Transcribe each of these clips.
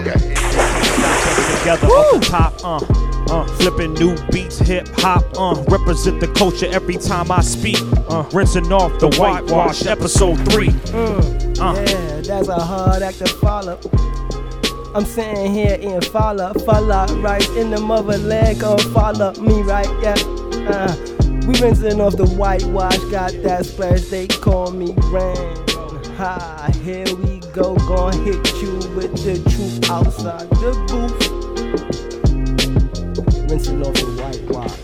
Okay. together off the top, uh, uh, flipping new beats, hip hop, uh, represent the culture every time I speak, uh, rinsing off the whitewash, episode three. Uh. Yeah, that's a hard act to follow. I'm sitting here eating follow, follow right in the mother leg, come follow me right, yeah. Uh, we rinsing off the whitewash, got that splash, they call me rain. Ha, here we go, gon' hit you with the truth outside the booth. Rinsing off the whitewash.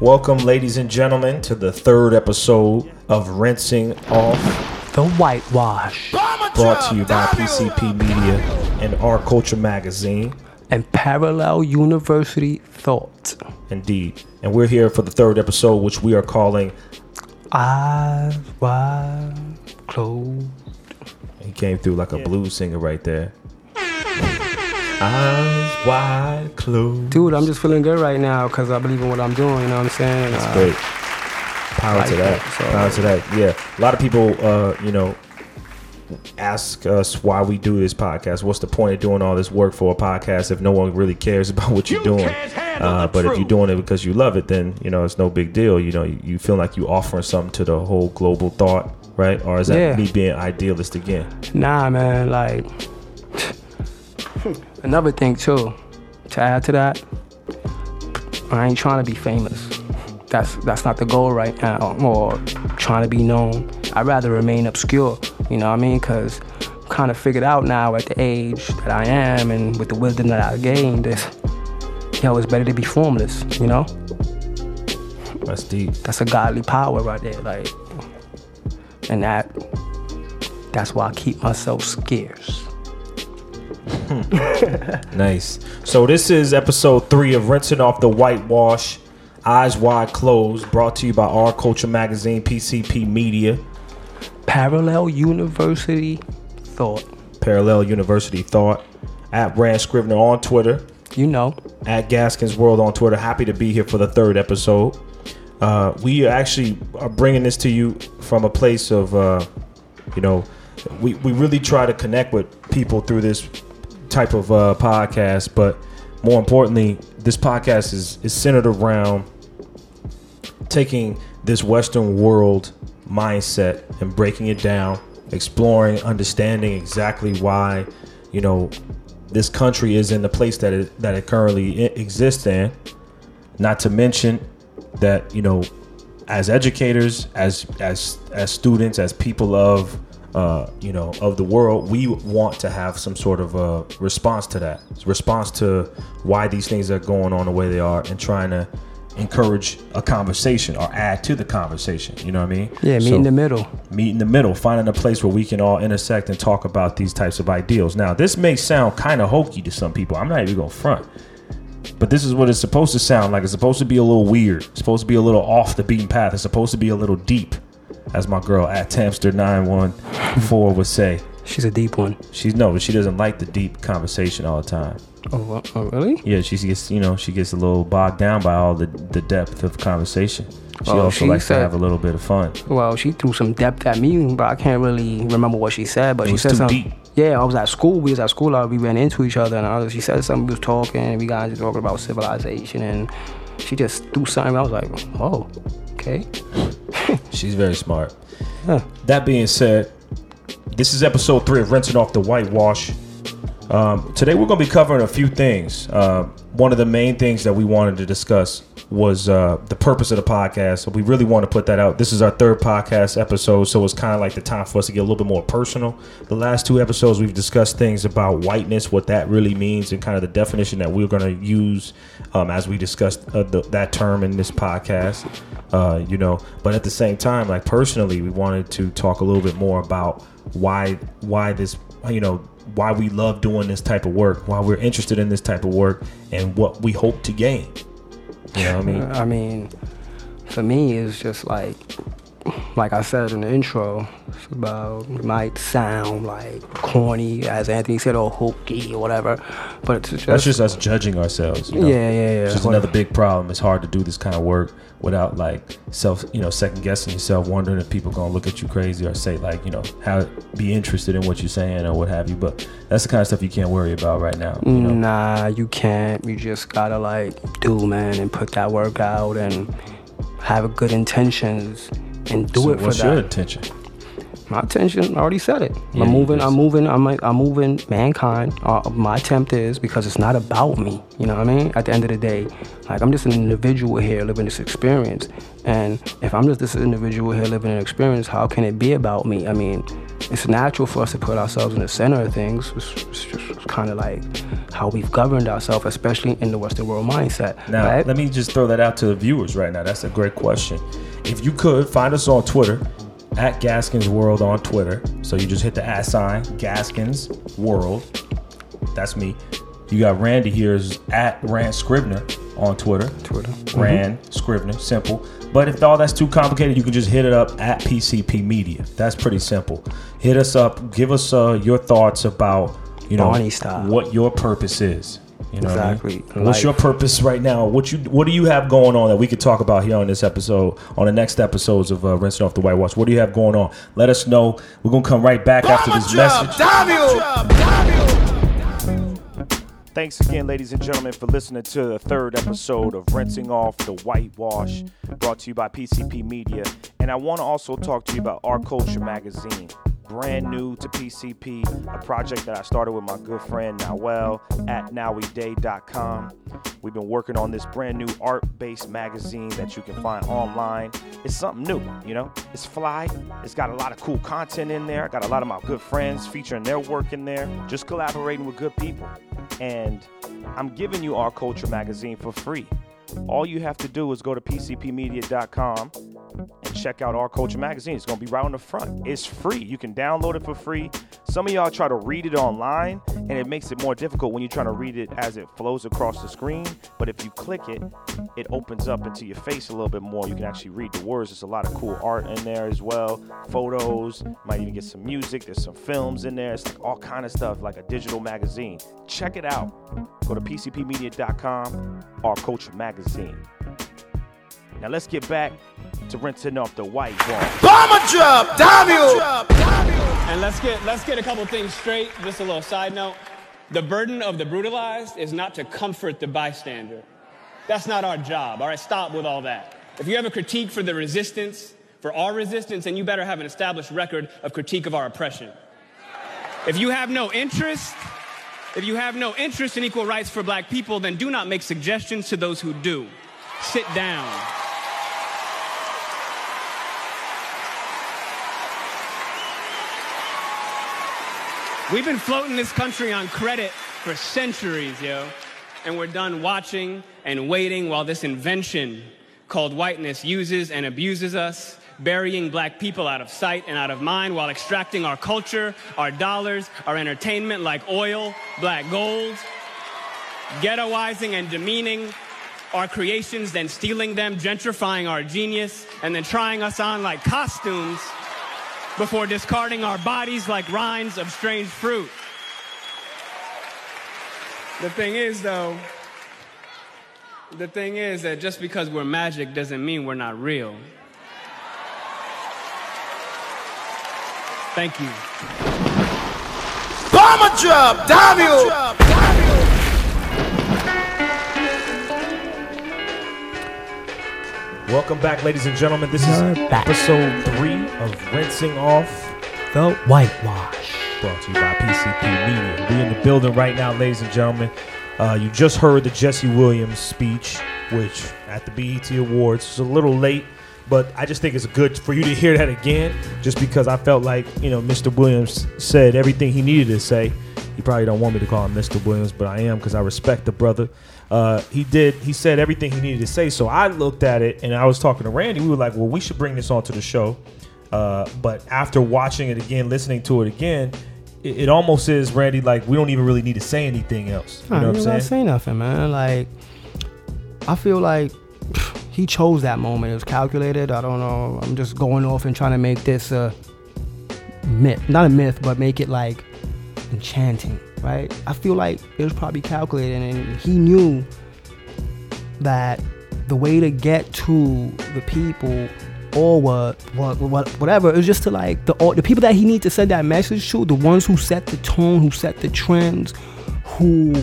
Welcome, ladies and gentlemen, to the third episode of Rinsing Off, The whitewash. brought to you by PCP Media and Our Culture Magazine. And parallel university thought. Indeed. And we're here for the third episode, which we are calling. Eyes wide closed. He came through like a blues singer right there. Eyes wide closed. Dude, I'm just feeling good right now because I believe in what I'm doing. You know what I'm saying? That's Uh, great. Power like to that. that, so- Power to that. Yeah. A lot of people, uh, you know, ask us why we do this podcast. What's the point of doing all this work for a podcast if no one really cares about what you're doing? Uh, but if you're doing it because you love it, then you know it's no big deal. You know, you, you feel like you offering something to the whole global thought, right? Or is that Yeah. me being idealist again? Nah, man. Like another thing too. To add to that, I ain't trying to be famous. That's that's not the goal right now, or trying to be known. I'd rather remain obscure. You know what I mean? Because kind of figured out now at the age that I am and with the wisdom that I gained is, yo, it's better to be formless. You know? That's deep. that's a godly power right there like and that that's why i keep myself scarce Nice. So this is episode three of rinsing off the whitewash, eyes wide closed, brought to you by Our Culture Magazine, PCP Media. parallel university thought Parallel University Thought, at Rand Scrivener on Twitter, you know at Gaskins World on Twitter. Happy to be here for the third episode. Uh, we actually are bringing this to you from a place of, uh, you know, we, we really try to connect with people through this type of uh, podcast, but more importantly, this podcast is, is centered around taking this Western world mindset and breaking it down, exploring, understanding exactly why, you know, this country is in the place that it that it currently exists in. Not to mention that you know, as educators, as as as students, as people of uh, you know of the world, we want to have some sort of a response to that, response to why these things are going on the way they are, and trying to encourage a conversation or add to the conversation. You know what I mean? yeah meet So- in the middle meet in the middle, finding a place where we can all intersect and talk about these types of ideals. Now, this may sound kind of hokey to some people. I'm not even going to front. But this is what it's supposed to sound like. It's supposed to be a little weird. It's supposed to be a little off the beaten path. It's supposed to be a little deep, as my girl at Tamster914 would say. she's a deep one. She's no, but she doesn't like the deep conversation all the time. Oh, uh, oh really Yeah, she gets you know she gets a little bogged down by all the the depth of conversation. She Oh, also she likes to have a little bit of fun. well she threw some depth at me but i can't really remember what she said but It she was said something deep. Yeah i was at school we was at school uh, we ran into each other and I, she said something we was talking and we guys talking about civilization and she just threw something i was like oh okay She's very smart. Huh. That being said, this is episode three of Rinsing Off the Whitewash. Um, today we're going to be covering a few things. Uh, one of the main things that we wanted to discuss was uh, the purpose of the podcast. So we really want to put that out. This is our third podcast episode, so it's kind of like the time for us to get a little bit more personal. The last two episodes we've discussed things about whiteness, what that really means, and kind of the definition that we're going to use um, as we discussed uh, that term in this podcast. Uh, you know, but at the same time, like personally, we wanted to talk a little bit more about why why this you know why we love doing this type of work, why we're interested in this type of work, and what we hope to gain. You know what I mean? I mean, for me, it's just like like I said in the intro, it's about it might sound like corny, as Anthony said, or hokey or whatever, but it's just, That's just us judging ourselves. You know? yeah, yeah, yeah. It's just another big problem. It's hard to do this kind of work without like self, you know, second guessing yourself, wondering if people gonna look at you crazy or say like, you know, how be interested in what you're saying or what have you. But that's the kind of stuff you can't worry about right now. You know? Nah, you can't. You just gotta like do, man, and put that work out and have good intentions and do So it for what's that. your intention? My intention, I already said it. Yeah, I'm moving. I'm moving. I'm like, I'm moving mankind. Uh, my attempt is because it's not about me. You know what I mean? At the end of the day, like I'm just an individual here living this experience. And if I'm just this individual here living an experience, how can it be about me? I mean, it's natural for us to put ourselves in the center of things. It's, it's just kind of like how we've governed ourselves, especially in the Western world mindset. Now, right? let me just throw that out to the viewers right now. That's a great question. If you could find us on Twitter at Gaskins World on Twitter. So you just hit the at sign Gaskins World. That's me. You got Randy here is at Rand Scrivener on Twitter. Twitter. Rand Scrivener, simple. But if all that's too complicated, you can just hit it up at PCP Media. That's pretty simple. Hit us up. Give us uh, your thoughts about you know what your purpose is. You know what I mean? Exactly. What's your purpose right now? What you what do you have going on that we could talk about here on this episode, on the next episodes of uh, rinsing off the whitewash? What do you have going on? Let us know. We're gonna come right back after this message. Thanks again, ladies and gentlemen, for listening to the third episode of Rinsing Off the Whitewash, brought to you by PCP Media. And I want to also talk to you about Our Culture magazine, brand new to PCP, a project that I started with my good friend Nawel at noweday.com. We've been working on this brand new art based magazine that you can find online. It's something new, you know? It's fly, it's got a lot of cool content in there. I got a lot of my good friends featuring their work in there, just collaborating with good people. And I'm giving you Our Culture magazine for free. All you have to do is go to pcpmedia.com and check out Our Culture magazine. It's going to be right on the front. It's free. You can download it for free. Some of y'all try to read it online, and it makes it more difficult when you're trying to read it as it flows across the screen. But if you click it, it opens up into your face a little bit more. You can actually read the words. There's a lot of cool art in there as well. Photos. Might even get some music. There's some films in there. It's like all kind of stuff, like a digital magazine. Check it out. Go to pcpmedia.com. Our Culture magazine. Now let's get back to rinsing off the whitewash. And let's get let's get a couple things straight. Just a little side note. The burden of the brutalized is not to comfort the bystander. That's not our job. All right, stop with all that. If you have a critique for the resistance, for our resistance, then you better have an established record of critique of our oppression. If you have no interest, if you have no interest in equal rights for black people, then do not make suggestions to those who do. Sit down. We've been floating this country on credit for centuries, yo. And we're done watching and waiting while this invention called whiteness uses and abuses us, burying black people out of sight and out of mind while extracting our culture, our dollars, our entertainment like oil, black gold, ghettoizing and demeaning our creations, then stealing them, gentrifying our genius, and then trying us on like costumes before discarding our bodies like rinds of strange fruit. The thing is, though, the thing is that just because we're magic doesn't mean we're not real. Thank you. Welcome back, ladies and gentlemen. This is You're back. episode three of Rinsing Off, the whitewash. brought to you by PCP Media. We're in the building right now, ladies and gentlemen. Uh, you just heard the Jesse Williams speech, which at the BET Awards was a little late, but I just think it's good for you to hear that again, just because I felt like you know Mr. Williams said everything he needed to say. He probably don't want me to call him Mr. Williams, but I am because I respect the brother. Uh, he did. He said everything he needed to say. So I looked at it and I was talking to Randy. We were like, "Well, we should bring this onto the show." Uh, but after watching it again, listening to it again, it, it almost is Randy like we don't even really need to say anything else. You Nah, know what I'm saying? say nothing, man. Like, I feel like he chose that moment. It was calculated. I don't know. I'm just going off and trying to make this a myth, not a myth, but make it like enchanting, right? I feel like it was probably calculated, and he knew that the way to get to the people or what, what, what whatever it was just to like the the people that he need to send that message to the ones who set the tone who set the trends who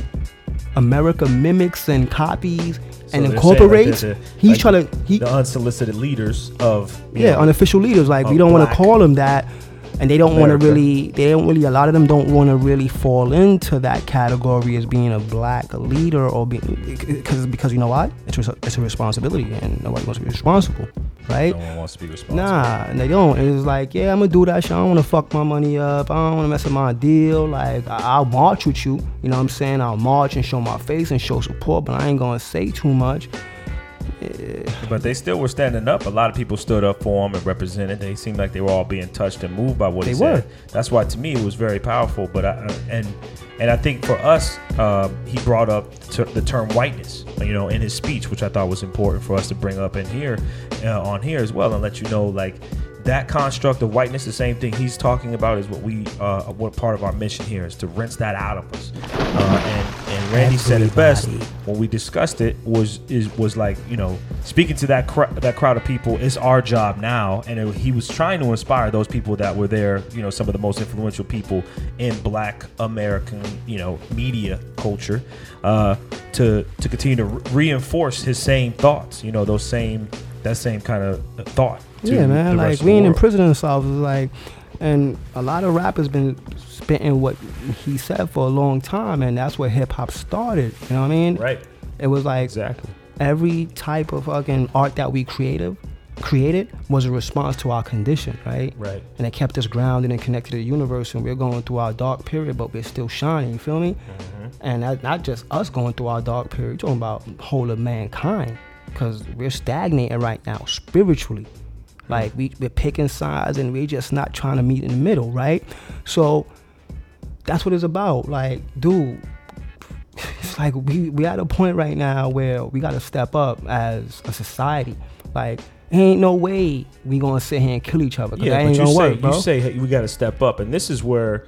america mimics and copies and saying, like, the- he's like, trying to he the unsolicited leaders of yeah know, unofficial leaders like we don't want to call them that and they don't want to really they don't really a lot of them don't want to really fall into that category as being a black leader or being because because you know what it's a, it's a responsibility and nobody wants to be responsible right no one wants to be responsible. Nah, and they don't. And it's like, yeah, I'm gonna do that shit. I don't wanna fuck my money up. I don't wanna mess with my deal. Like, I- I'll march with you. You know what I'm saying? I'll march and show my face and show support, but I ain't gonna say too much. But they still were standing up. A lot of people stood up for him and represented. They seemed like they were all being touched and moved by what he said. were. That's why, to me, it was very powerful. But I, I- and and I think for us, um, he brought up the term whiteness, you know, in his speech, which I thought was important for us to bring up in here, uh, on here as well, and let you know, like that construct of whiteness, the same thing he's talking about is what we, uh, what part of our mission here is to rinse that out of us. Uh, and and Randy said it best when we discussed it was is was like you know speaking to that cr- that crowd of people it's our job now and it, he was trying to inspire those people that were there you know some of the most influential people in black american you know media culture uh, to to continue to re- reinforce his same thoughts you know those same that same kind of thought yeah, man. Like rest of we the ain't world. imprisoning ourselves. Is like, and a lot of rappers been spitting what he said for a long time, and that's where hip hop started. You know what I mean? right It was like exactly every type of fucking art that we creative created was a response to our condition, right? Right. And it kept us grounded and connected to the universe. And we're going through our dark period, but we're still shining. You feel me? Mm-hmm. And that, not just us going through our dark period. You're talking about whole of mankind, because we're stagnating right now spiritually. Mm-hmm. Like we, we're picking sides and we're just not trying to meet in the middle, right? So that's what it's about. Like, dude, it's like we we at a point right now where we gotta step up as a society. Like, ain't no way we gonna sit here and kill each other. Yeah, ain't but you gonna say work, bro. you say hey, we got to step up, and this is where,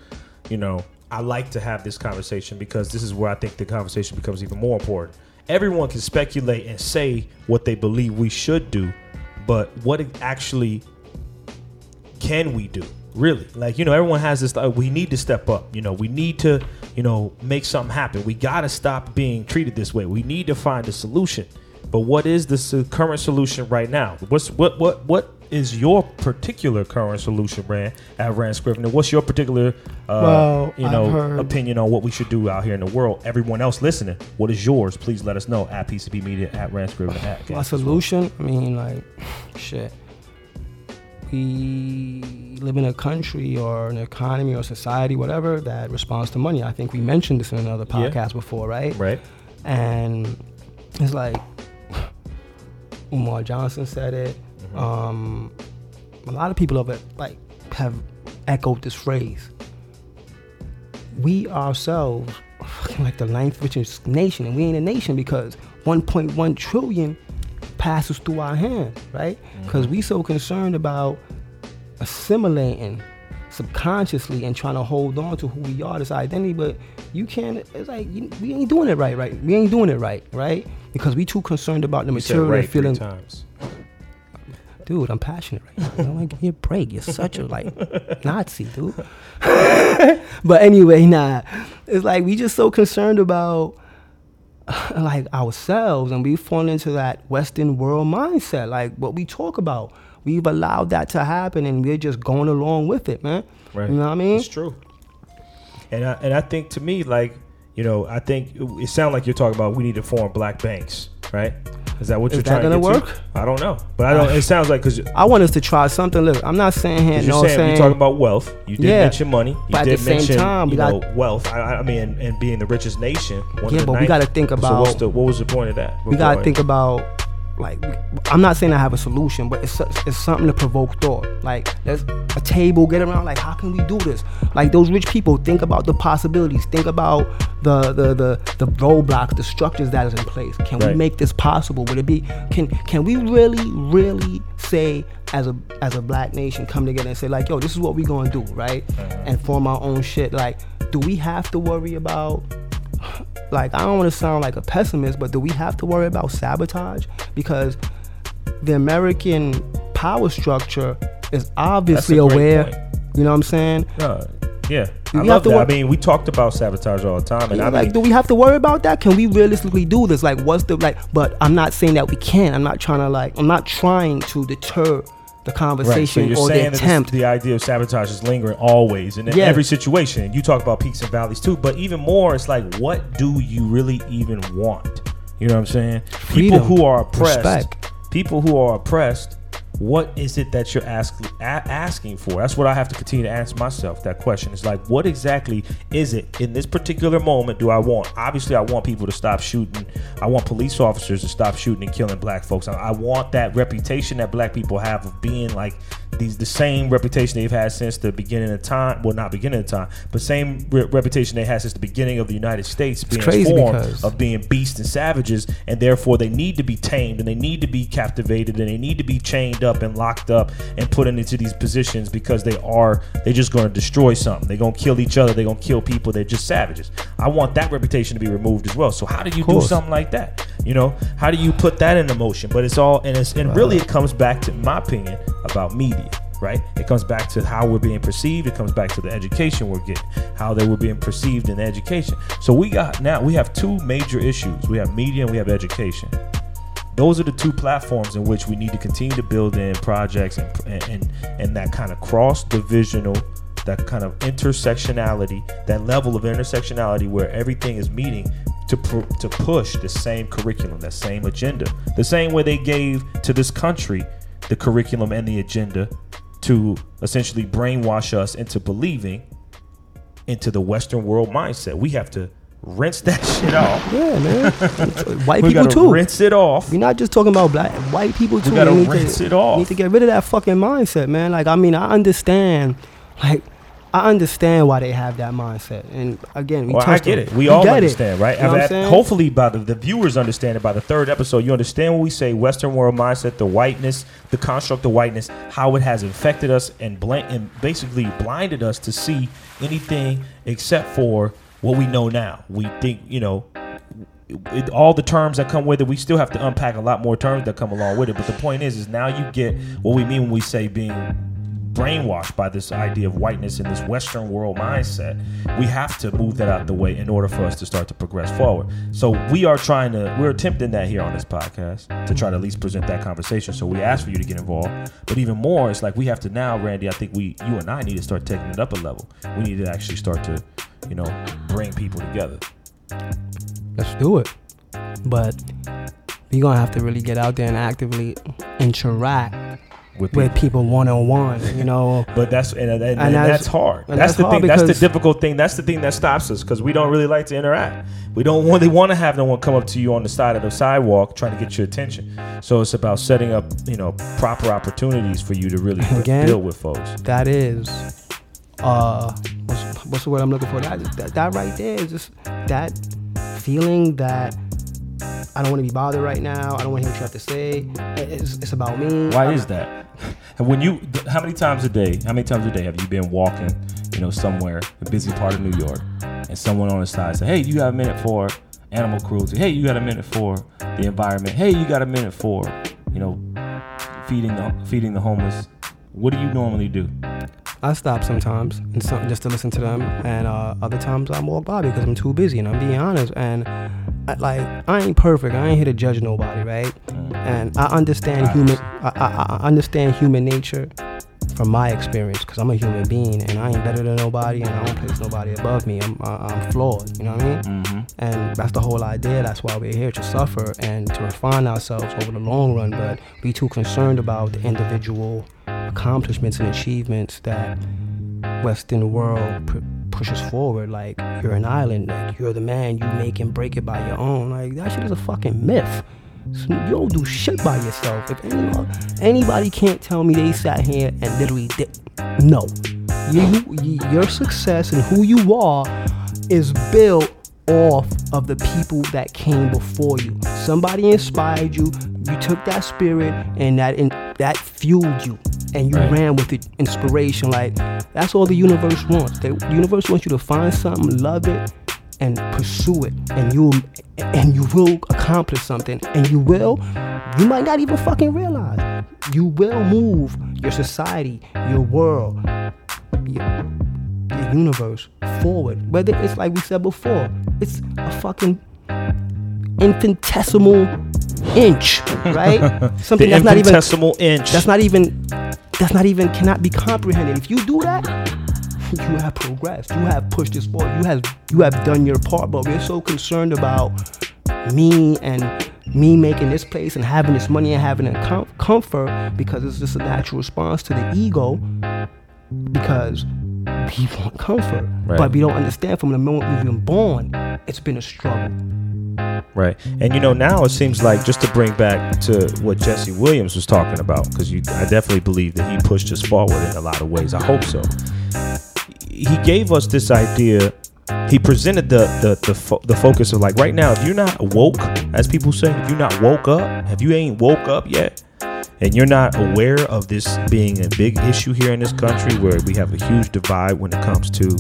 you know, I like to have this conversation because this is where I think the conversation becomes even more important. Everyone can speculate and say what they believe we should do, but what actually can we do? Really, like you know, everyone has this. Uh, we need to step up. You know, we need to, you know, make something happen. We got to stop being treated this way. We need to find a solution. But what is the current solution right now? What's what what what is your particular current solution, Rand at Rand Scrivener? What's your particular, uh, Well, you know, opinion on what we should do out here in the world? Everyone else listening, what is yours? Please let us know at PCP Media at Rand Scrivener at. My solution, I mean, like, shit. We live in a country or an economy or society, whatever, that responds to money. I think we mentioned this in another Yeah. podcast before, right? Right. And it's like Umar Johnson said it. Mm-hmm. Um, a lot of people have like have echoed this phrase. We ourselves are like the ninth richest nation, and we ain't a nation because 1.1 trillion passes through our hands, right? Because we so concerned about assimilating subconsciously and trying to hold on to who we are, this identity, but you can't. It's like you, we ain't doing it right, right? We ain't doing it right, right? Because we too concerned about the You material right feeling. times. Dude, I'm passionate right now. You know, like, give me a break. You're such a like Nazi, dude. but anyway, nah. It's like we just so concerned about like ourselves and we fall into that Western world mindset, like what we talk about. We've allowed that to happen and we're just going along with it, man. Right. You know what I mean? It's true. And I, and I think to me, like you know, I think it, it sounds like you're talking about we need to form black banks, right? Is that what Is you're that trying to gonna to? work? I don't know, but I don't. It sounds like because I want us to try something. Look, I'm not saying here, you're no saying, saying, you're talking about wealth. You did Yeah. mention money. You But at did the same mention time, we you know, got- wealth. I, I mean, and, and being the richest nation. one of Yeah, but we gotta think So about- what's the, what was the point of that? we gotta think about like I'm not saying I have a solution, but it's it's something to provoke thought. Like there's a table, get around. Like how can we do this? Like those rich people think about the possibilities. Think about the the the, the roadblocks, the structures that is in place. Can we make this possible? Would it be? Can can we really really say as a as a black nation come together and say like yo this is what we gonna do right and form our own shit like do we have to worry about like I don't want to sound like a pessimist, but do we have to worry about sabotage? Because the American power structure is obviously That's a great aware. point. You know what I'm saying? No, yeah, Do I love have to that. work- I mean, we talked about sabotage all the time, and Yeah, I like, mean, do we have to worry about that? Can we realistically do this? Like, what's the like? But I'm not saying that we can't. I'm not trying to like. I'm not trying to deter the Right. So conversation you're or the attempt. the idea of sabotage is lingering always in Yeah. every situation. You talk about peaks and valleys too, but even more, it's like, what do you really even want? You know what I'm saying? Freedom, people who are oppressed, respect. people who are oppressed. What is it that you're a- asking for? That's what I have to continue to ask myself. That question is like, what exactly is it in this particular moment? Do I want? Obviously, I want people to stop shooting. I want police officers to stop shooting and killing black folks. I, I want that reputation that black people have of being like these the same reputation they've had since the beginning of time. Well, not beginning of time, but same re- reputation they had since the beginning of the United States being crazy formed because- of being beasts and savages, and therefore they need to be tamed and they need to be captivated and they need to be chained up and locked up and put into these positions because they are they're just going to destroy something. They're going to kill each other. They're going to kill people. They're just savages. I want that reputation to be removed as well. So how do you do something like that? You know, how do you put that into motion? But it's all and it's and really it comes back to in my opinion about media. Right, it comes back to how we're being perceived. It comes back to the education we're getting, how they were being perceived in education. So we got now we have two major issues. We have media and we have education those are the two platforms in which we need to continue to build in projects and and and, that kind of cross divisional that kind of intersectionality that level of intersectionality where everything is meeting to pr- to push the same curriculum that same agenda the same way they gave to this country the curriculum and the agenda to essentially brainwash us into believing into the western world mindset we have to rinse that shit off yeah, man. White we people too. rinse it off We're not just talking about black, white people too. We gotta They need rinse to, it off. Need to get rid of that fucking mindset, man. Like, I mean, I understand, like, I understand why they have that mindset. And again, we Well, I touched get on- it. We, all get it. understand, right? You know saying? hopefully, by the, the viewers understand it by the third episode, you understand when we say Western world mindset, the whiteness, the construct of whiteness, how it has infected us and blank and basically blinded us to see anything except for what we know now. We think, you know, it, all the terms that come with it, we still have to unpack a lot more terms that come along with it. But the point is, is now you get what we mean when we say being brainwashed by this idea of whiteness and this Western world mindset. We have to move that out the way in order for us to start to progress forward. So we are trying to, we're attempting that here on this podcast to try to at least present that conversation. So we ask for you to get involved. But even more, it's like we have to now, Randy. I think we, you and I, need to start taking it up a level. We need to actually start to, you know, bring people together. Let's do it. But we're gonna have to really get out there and actively interact With with people. people one on one. You know, But that's and, and, and, And that's, that's- hard. That's, that's the hard thing. That's the difficult thing. That's the thing that stops us because we don't really like to interact. We don't really want to have no one come up to you on the side of the sidewalk trying to get your attention. So it's about setting up, you know, proper opportunities for you to really Again? deal with folks. that is, uh, what's, what's the word I'm looking for? That, that that right there is just that feeling that. I don't want to be bothered right now. I don't want to hear what you have to say. It's, it's about me. Why is that? And when you, how many times a day? How many times a day have you been walking, you know, somewhere, a busy part of New York, and someone on the side say, "Hey, you got a minute for animal cruelty? Hey, you got a minute for the environment? Hey, you got a minute for, you know, feeding the feeding the homeless?" What do you normally do? I stop sometimes and just to listen to them, and uh, other times I walk by because I'm too busy, and I'm being honest. And I, like I ain't perfect. I ain't here to judge nobody, right? And I understand human. I, I, I understand human nature from my experience because I'm a human being, and I ain't better than nobody, and I don't place nobody above me. I'm I'm flawed. You know what I mean? Mm-hmm. And that's the whole idea. That's why we're here to suffer and to refine ourselves over the long run. But be too concerned about the individual accomplishments and achievements that Western world pu- pushes forward. Like you're an island. Like you're the man. You make and break it by your own. Like that shit is a fucking myth. You don't do shit by yourself. If any, anybody can't tell me they sat here and literally did, no. You, you, your success and who you are is built off of the people that came before you. Somebody inspired you. You took that spirit and that and that fueled you, and you Right. ran with it. Inspiration, like that's all the universe wants. The universe wants you to find something, love it, and pursue it, and you and you will accomplish something, and you will. You might not even fucking realize. You will move your society, your world, your, the universe forward. Whether it's like we said before, it's a fucking infinitesimal inch, right? Something that's not even infinitesimal inch. that's not even that's not even cannot be comprehended. If you do that, you have progressed. You have pushed this forward. You have you have done your part. But we're so concerned about me and me making this place and having this money and having a com- comfort because it's just a natural response to the ego because we want comfort. Right. But we don't understand from the moment we've been born, it's been a struggle. Right. And you know, now it seems like just to bring back to what Jesse Williams was talking about, because I definitely believe that he pushed us forward in a lot of ways. I hope so. He gave us this idea. He presented the the the, fo- the focus of like right now, if you're not woke, as people say, if you're not woke up, if you ain't woke up yet, and you're not aware of this being a big issue here in this country where we have a huge divide when it comes to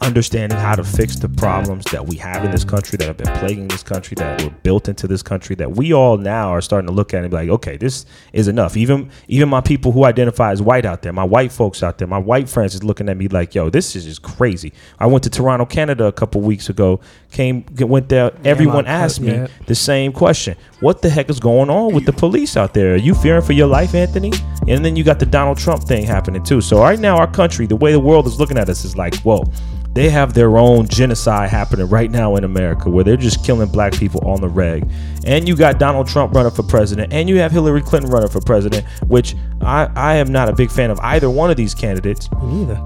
understanding how to fix the problems that we have in this country that have been plaguing this country that were built into this country that we all now are starting to look at and be like okay this is enough even even my people who identify as white out there my white folks out there my white friends is looking at me like yo this is just crazy i went to toronto canada a couple weeks ago came went there everyone asked me the same question. What the heck is going on with the police out there? Are you fearing for your life, Anthony? And then you got the Donald Trump thing happening too. So right now, our country, the way the world is looking at us is like, whoa, they have their own genocide happening right now in America where they're just killing black people on the reg. And you got Donald Trump running for president, and you have Hillary Clinton running for president, which I, I am not a big fan of either one of these candidates. Me neither.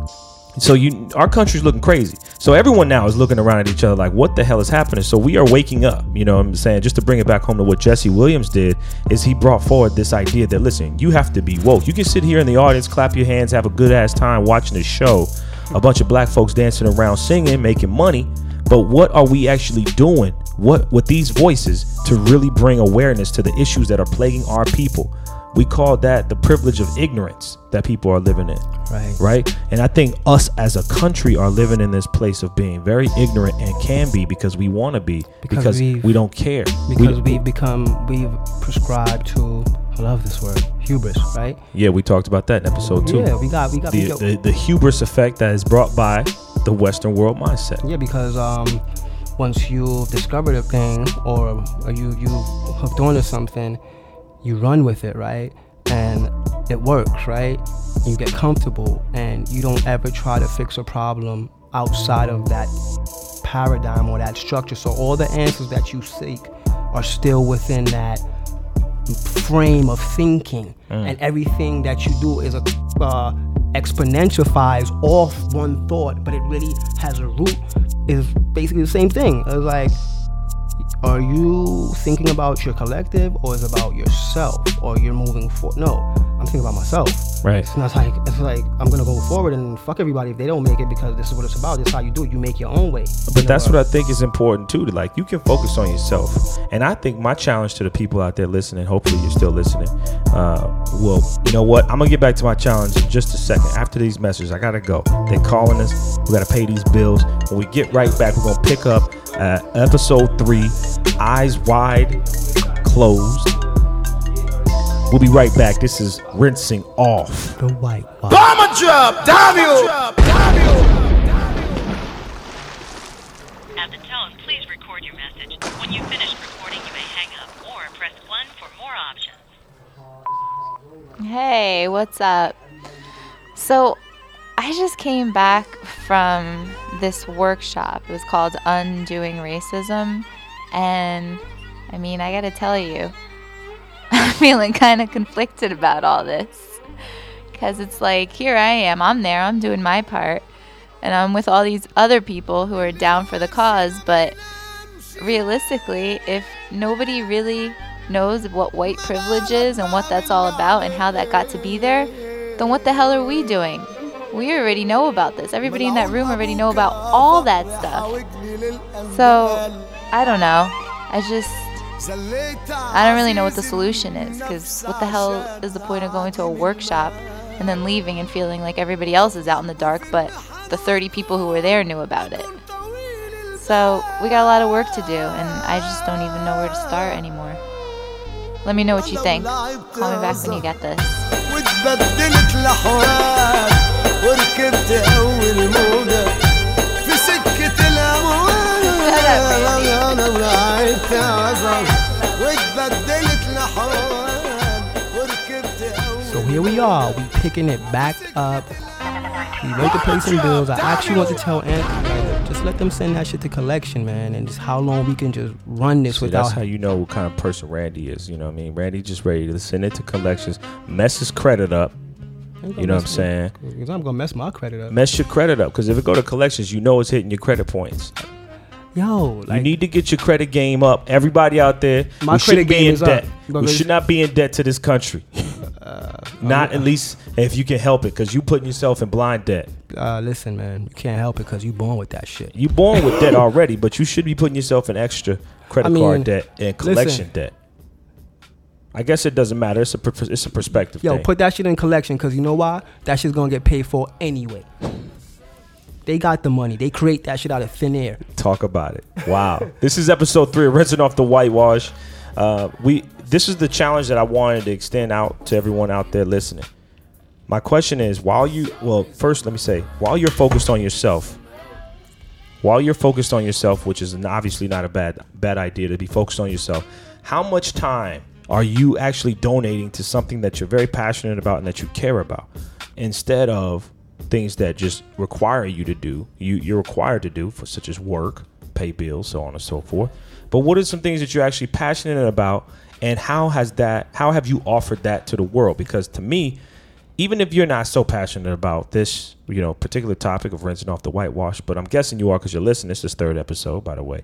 So you, our country's looking crazy. So everyone now is looking around at each other like, what the hell is happening? So we are waking up. You know, what I'm saying just to bring it back home to what Jesse Williams did is he brought forward this idea that listen, you have to be woke. You can sit here in the audience, clap your hands, have a good ass time watching the show, a bunch of black folks dancing around, singing, making money. But what are we actually doing? What with these voices to really bring awareness to the issues that are plaguing our people? We call that the privilege of ignorance that people are living in Right. right? And I think us as a country are living in this place of being very ignorant and can be because we want to be Because because, we've- don't care. Because we, we've become we've prescribed to I love this word hubris, right? yeah, we talked about that in episode two. Yeah, we got we got we the, got- the the hubris effect that is brought by the Western world mindset. Yeah, because um, once you've discovered a thing or, or you you hooked onto something, you run with it, right? And it works, right? You get comfortable, and you don't ever try to fix a problem outside of that paradigm or that structure. So all the answers that you seek are still within that frame of thinking, and everything that you do is a uh, exponentialifies off one thought, but it really has a root. Is basically the same thing. It's like, are you thinking about your collective, or is it about yourself, or you're moving forward? No, I'm thinking about myself. Right. And I was like it's like I'm gonna go forward and fuck everybody if they don't make it because this is what it's about. This is how you do it. You make your own way. But that's what I think is important too. To like, you can focus on yourself, and I think my challenge to the people out there listening, hopefully you're still listening. Uh, well, you know what? I'm gonna get back to my challenge in just a second. After these messages, I gotta go. They're calling us. We gotta pay these bills. When we get right back, we're gonna pick up uh, episode three, eyes wide closed. We'll be right back. This is rinsing off. the white. Wow. Bomber drop, W. At the tone, please record your message. When you've recording, you may hang up or press 1 for more options. Hey, what's up? So, I just came back from this workshop. It was called Undoing Racism. And I mean, I gotta tell you, I'm feeling kind of conflicted about all this. Because it's like, here I am, I'm there, I'm doing my part. And I'm with all these other people who are down for the cause. But realistically, if nobody really knows what white privilege is and what that's all about and how that got to be there, then what the hell are we doing? We already know about this. Everybody in that room already know about all that stuff. So, I don't know. I just I don't really know what the solution is because what the hell is the point of going to a workshop and then leaving and feeling like everybody else is out in the dark, but the 30 people who were there knew about it. So we got a lot of work to do, and I just don't even know where to start anymore. Let me know what you think. Call me back when you get this. انا ولعبت عزل واتبدلت الاحوال وركبت اول So here we are. We picking it back up. We went to pay some bills. I actually want to tell Anthony, man, just let them send that shit to collection, man, and just how long we can just run this See, without. that's how you know what kind of person Randy is. You know what I mean? Randy just ready to send it to collections, mess his credit up. You know what I'm saying? Because I'm gonna mess my credit up. Mess your credit up because if it go to collections, you know it's hitting your credit points. Yo, you need to get your credit game up. Everybody out there, My we credit game in is debt. But We should not be in debt to this country. not at least if you can help it, because you putting yourself in blind debt. uh, listen, man, you can't help it because you born with that shit. You born with debt already, but you should be putting yourself in extra credit I mean, card debt and collection listen. debt. I guess it doesn't matter. It's a it's a perspective Yo, thing. put that shit in collection because you know why? That shit's gonna get paid for anyway. They got the money. They create that shit out of thin air. Talk about it. Wow. this is episode three of Rinsing Off the Whitewash. Uh, we this is the challenge that I wanted to extend out to everyone out there listening. My question is while you well, first let me say, while you're focused on yourself, while you're focused on yourself, which is obviously not a bad bad idea to be focused on yourself, how much time are you actually donating to something that you're very passionate about and that you care about instead of things that just require you to do you you're required to do for such as work pay bills so on and so forth but what are some things that you're actually passionate about and how has that how have you offered that to the world because to me even if you're not so passionate about this, you know, particular topic of rinsing off the whitewash, but I'm guessing you are because you're listening. This is third episode, by the way.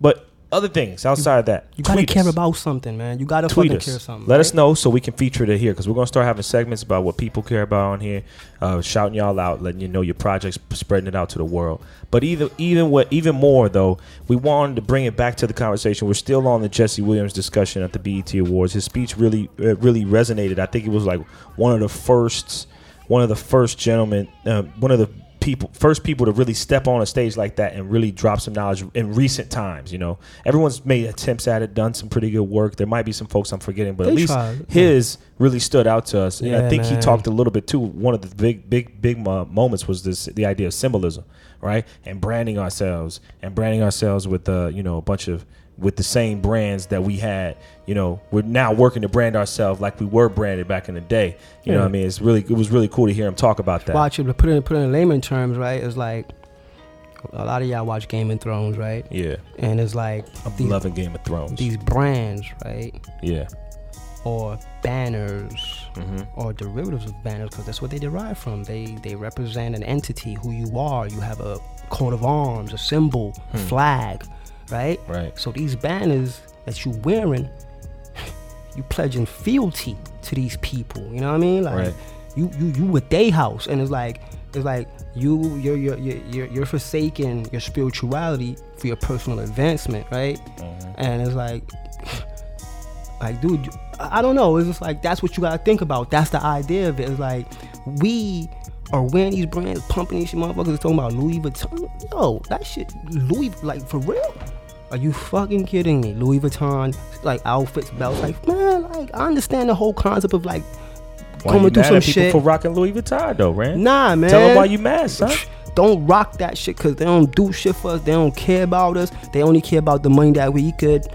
But other things outside of that, You gotta tweet care us. about something, man. You gotta Tweet fucking us. care something. Let right? us know so we can feature it here because we're gonna start having segments about what people care about on here, uh, shouting y'all out, letting you know your projects, spreading it out to the world. But either even what even more though, we wanted to bring it back to the conversation. We're still on the Jesse Williams discussion at the BET Awards. His speech really uh, really resonated. I think it was like one of the first one of the first gentlemen, uh, one of the people, first people to really step on a stage like that and really drop some knowledge in recent times. You know, everyone's made attempts at it, done some pretty good work. There might be some folks I'm forgetting, but at least tried, his really stood out to us. And I think he talked a little bit too. One of the big, big, big moments was this: the idea of symbolism, right, and branding ourselves, and branding ourselves with, uh, you know, a bunch of with the same brands that we had. You know, we're now working to brand ourselves like we were branded back in the day. You know, Yeah. what I mean, it's really it was really cool to hear him talk about that. Watch it, but put it in put it in layman terms, right? It's like a lot of y'all watch Game of Thrones, right? Yeah, And it's like I'm these, loving Game of Thrones. these brands, right? yeah, Or banners hmm or derivatives of banners because that's what they derive from. They they represent an entity, who you are. You have a coat of arms, a symbol, a flag, right? right. So these banners that you're wearing, you pledging fealty to these people. You know what I mean? Like Right. you you you with they house, and it's like it's like you you're you're you're, you're, you're forsaking your spirituality for your personal advancement, right? Mm-hmm. And it's like. Like, dude, I I don't know. It's just like that's what you gotta think about. That's the idea of it. It's like we are wearing these brands, pumping these motherfuckers, talking about Louis Vuitton. Yo, that shit, Louis, like for real? Are you fucking kidding me? Louis Vuitton, like outfits, belts, like man, like I understand the whole concept of like Why coming through some shit. for rocking Louis Vuitton though, man? Nah, man. Tell them why you mad, son. Don't rock that shit because they don't do shit for us. They don't care about us. They only care about the money that we could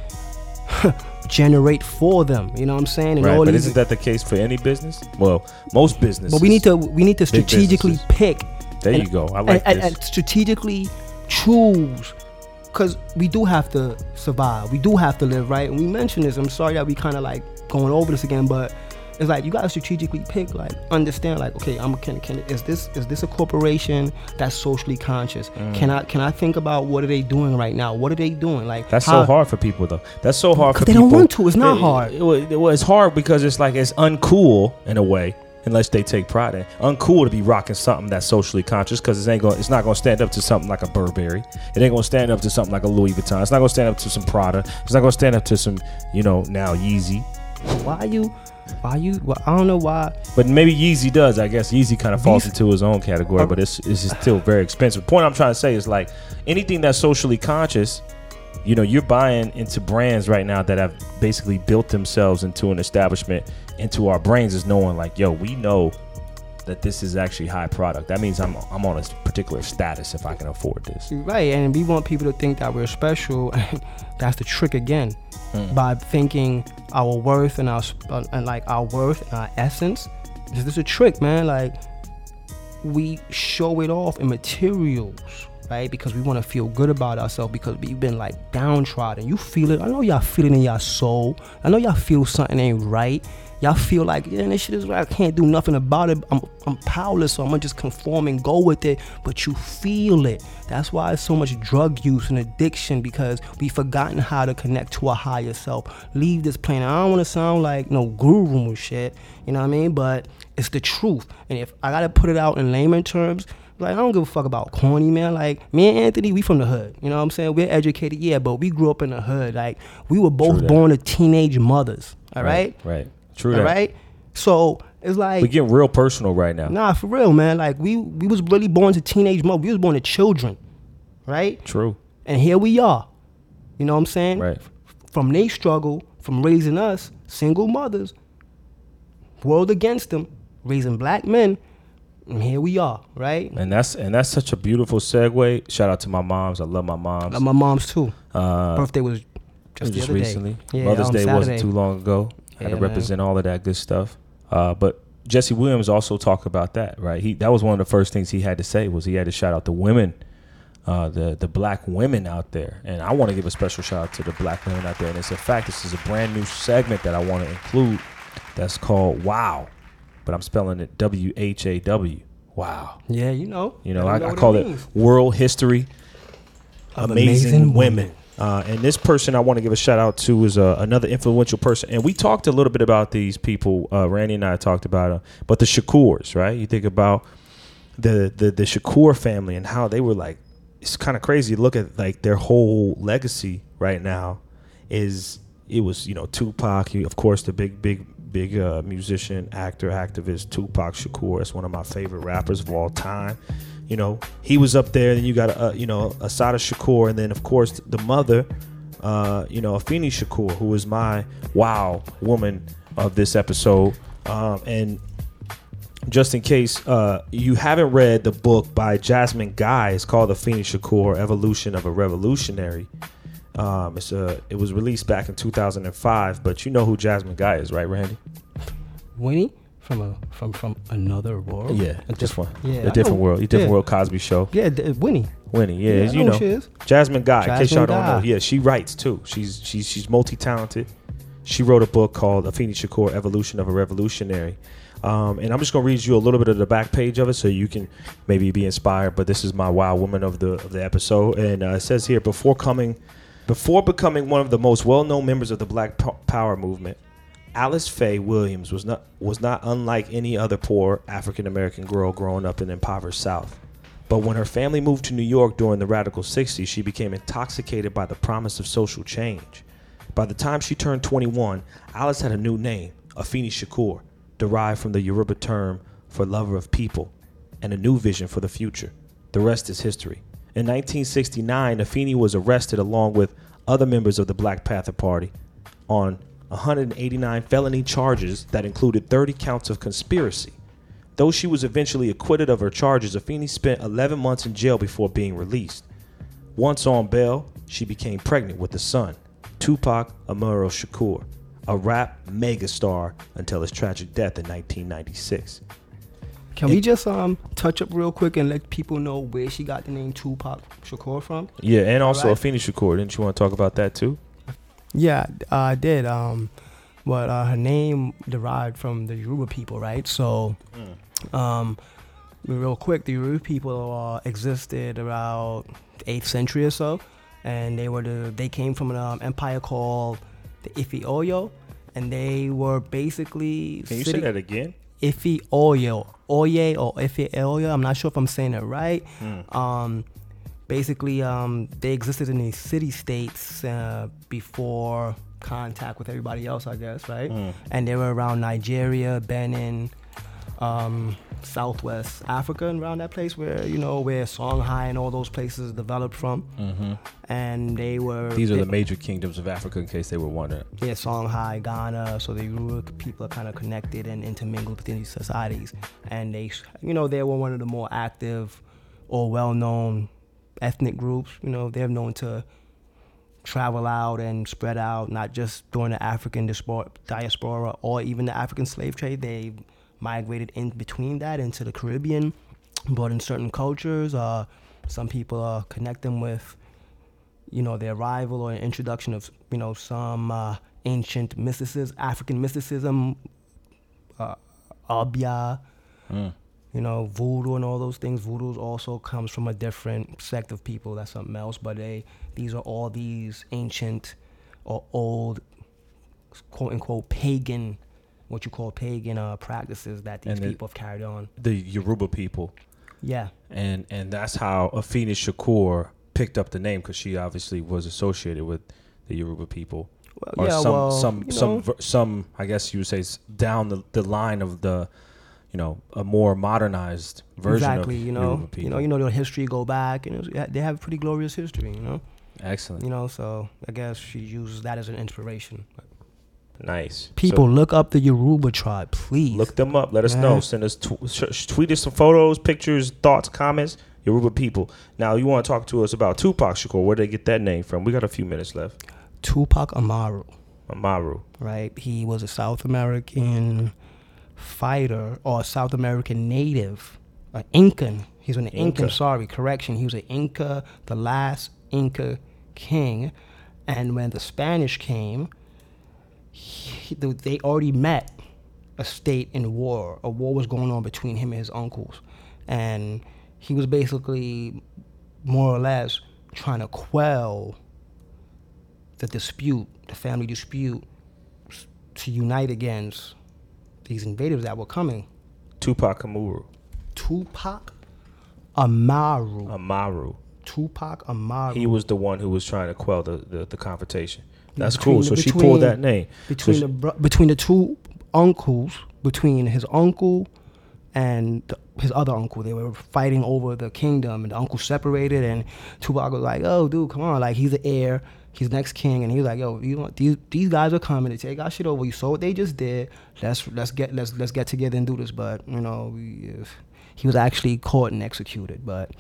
generate for them. You know what I'm saying? And Right, all but these- isn't that the case for any business? Well, most businesses. But we need to we need to strategically pick. There and- you go. I like and, this. and, and strategically choose, because we do have to survive. We do have to live, right? And we mentioned this. I'm sorry that we kind of like going over this again, but it's like you gotta strategically pick, like understand, like okay, I'm can can is this is this a corporation that's socially conscious? Mm. Can I can I think about what are they doing right now? What are they doing? Like That's how- so hard for people though. That's so hard for people. Because they don't want to. It's not It- hard. It, it was hard because it's like it's uncool in a way, unless they take pride in. it. Uncool to be rocking something that's socially conscious because it ain't going. It's not going to stand up to something like a Burberry. It ain't going to stand up to something like a Louis Vuitton. It's not going to stand up to some Prada. It's not going to stand up to some, you know, now Yeezy. Why you? Why you? Well, I don't know why. But maybe Yeezy does. I guess Yeezy kind of falls into his own category, but it's it's still very expensive. point I'm trying to say is like anything that's socially conscious, you know, you're buying into brands right now that have basically built themselves into an establishment, into our brains is knowing like, yo, we know that this is actually high product. That means I'm I'm on a particular status if I can afford this. Right, and we want people to think that we're special. That's the trick again, Hmm. by thinking our worth and our uh, and like our worth and our essence. This is a trick, man. Like we show it off in materials, right? Because we want to feel good about ourselves because we've been like downtrodden. You feel it. I know y'all feel it in your soul. I know y'all feel something ain't right. Y'all feel like, yeah, this shit is right. I can't do nothing about it. I'm, I'm powerless, so I'm gonna just conform and go with it. But you feel it. That's why there's so much drug use and addiction because we've forgotten how to connect to a higher self. Leave this plane. I don't want to sound like no guru and shit. You know what I mean? But it's the truth. And if I gotta put it out in layman terms, like I don't give a fuck about corny, man. Like me and Anthony, we from the hood. You know what I'm saying? We're educated, yeah, but we grew up in the hood. Like we were both born to teenage mothers. All right, Right. True all that. right. So it's like We getting real personal right now. Nah, for real, man. Like we we was really born to teenage mother. We was born to children, right? True. And here we are. You know what I'm saying? Right. From they struggle, from raising us, single mothers, world against them, raising black men, here we are, right? And that's and that's such a beautiful segue. Shout out to my moms. I love my moms. Like my mom's too. Uh, Birthday was just the just recently. Yeah, Mother's Day wasn't too long ago. Had to Yeah, man. represent all of that good stuff. Uh, but Jesse Williams also talked about that, right? He that was one of the first things he had to say was he had to shout out the women, uh, the the black women out there, and I want to give a special shout out to the black women out there. And it's a fact. This is a brand new segment that I want to include. That's called Wow, but I'm spelling it W H A W. Wow. Yeah, you know. You know, Let I, 'em I what call it, means. World History Of Amazing, Amazing Women. Women. Uh, and this person I want to give a shout out to is uh, another influential person. And we talked a little bit about these people. Uh, Randy and I talked about them. But the Shakurs, right? You think about the, the, the Shakur family and how they were like, it's kind of crazy look at like their whole legacy right now is it was, you know, Tupac, he, of course, the big, big, big uh, musician, actor, activist, Tupac Shakur. That's one of my favorite rappers of all time. You know, he was up there. Then you got, uh, you know, Assata Shakur. And then, of course, the mother, uh, you know, Afeni Shakur, who was my wow woman of this episode. Um, and just in case uh, you haven't read the book by Jasmine Guy, it's called The Phoenix Shakur Evolution of a Revolutionary. Um, it's a, it was released back in 2005, but you know who Jasmine Guy is, right, Randy? Winnie from a from from another world. Yeah, A just one. Yeah, a different world. A different Yeah. world Cosby show. Yeah, d- Winnie. Winnie, yeah, Yeah, you know know, who she is. Jasmine Guy. in case y'all Jasmine don't know, yeah, she writes too. She's she's she's multi talented. She wrote a book called Afeni Shakur: Evolution of a Revolutionary. Um, and I'm just gonna read you a little bit of the back page of it so you can maybe be inspired. But this is my wow woman of the of the episode, and uh, it says here before coming, before becoming one of the most well known members of the Black Power movement, Alice Faye Williams was not was not unlike any other poor African American girl growing up in the impoverished South. But when her family moved to New York during the radical 60s, she became intoxicated by the promise of social change. By the time she turned 21, Alice had a new name, Afeni Shakur, derived from the Yoruba term for lover of people, and a new vision for the future. The rest is history. In 1969, Afeni was arrested along with other members of the Black Panther Party on 189 felony charges that included 30 counts of conspiracy. Though she was eventually acquitted of her charges, Afeni spent 11 months in jail before being released. Once on bail, she became pregnant with a son, Tupac Amaru Shakur, a rap megastar until his tragic death in 1996. Can we just um touch up real quick and let people know where she got the name Tupac Shakur from? Yeah, and also Alright. Afeni Shakur. Didn't you want to talk about that too? Yeah, uh, I did. Um, but uh, her name derived from the Yoruba people, right? So, um, real quick, the Yoruba people uh, existed around eighth century or so, and they were the they came from an um, empire called the Ife Oyo, and they were basically Can you city- say that again? Ife Oyo, Oye or Ife Oyo. I'm not sure if I'm saying it right. Um, basically, um, they existed in these city states uh, before contact with everybody else, I guess, right? And they were around Nigeria, Benin, um, Southwest Africa, and around that place where you know where Songhai and all those places developed from. And they were These are they- the major kingdoms of Africa, in case they were wondering. yeah, Songhai, Ghana. So the Yoruba people are kind of connected and intermingled within these societies, and they, you know, they were one of the more active or well-known ethnic groups. You know, they're known to travel out and spread out, not just during the African diaspora or even the African slave trade. They migrated in between that into the Caribbean, brought in certain cultures. Uh, some people uh, connect them with you know, the arrival or introduction of, you know, some uh, ancient mysticism, African mysticism, uh, Obeah, you know, voodoo and all those things. Voodoo also comes from a different sect of people. That's something else. But they, these are all these ancient or old, quote unquote, pagan, what you call pagan uh, practices that these the- people have carried on. The Yoruba people. Yeah. and and that's how Afeni Shakur picked up the name because she obviously was associated with the Yoruba people. Well, or yeah, some well, some some ver- some I guess you would say down the, the line of the you know a more modernized version exactly, of you know, Yoruba people. you know, you know, their history go back, and it's- they have a pretty glorious history, you know. excellent, You know, so I guess she uses that as an inspiration. Nice People, So look up the Yoruba tribe, please. look them up. Let us know. Send us tw- tweet us some photos, pictures, thoughts, comments. Yoruba people. Now you want to talk to us about Tupac Shakur? Where did they get that name from? We got a few minutes left. Tupac Amaru, Amaru. right? He was a South American fighter or a South American native, an Incan. He's an Incan. Inca. Sorry, correction. He was an Inca, the last Inca king, and when the Spanish came, he, they already met a state in war. A war was going on between him and his uncles, and he was basically more or less trying to quell the dispute, the family dispute, to unite against these invaders that were coming. Tupac Amaru. Tupac Amaru. Amaru. Tupac Amaru. He was the one who was trying to quell the, the, the confrontation. That's Between cool. So she between- pulled that name. Between she- the bro- between the two uncles, between his uncle and his other uncle, they were fighting over the kingdom, and the uncle separated, and Tupac was like, "Oh, dude, come on! Like he's the heir, he's next king," and he was like, "Yo, you want these these guys are coming to take our shit over. You saw what they just did. Let's let's get let's let's get together and do this." But you know, we, if he was actually caught and executed, but.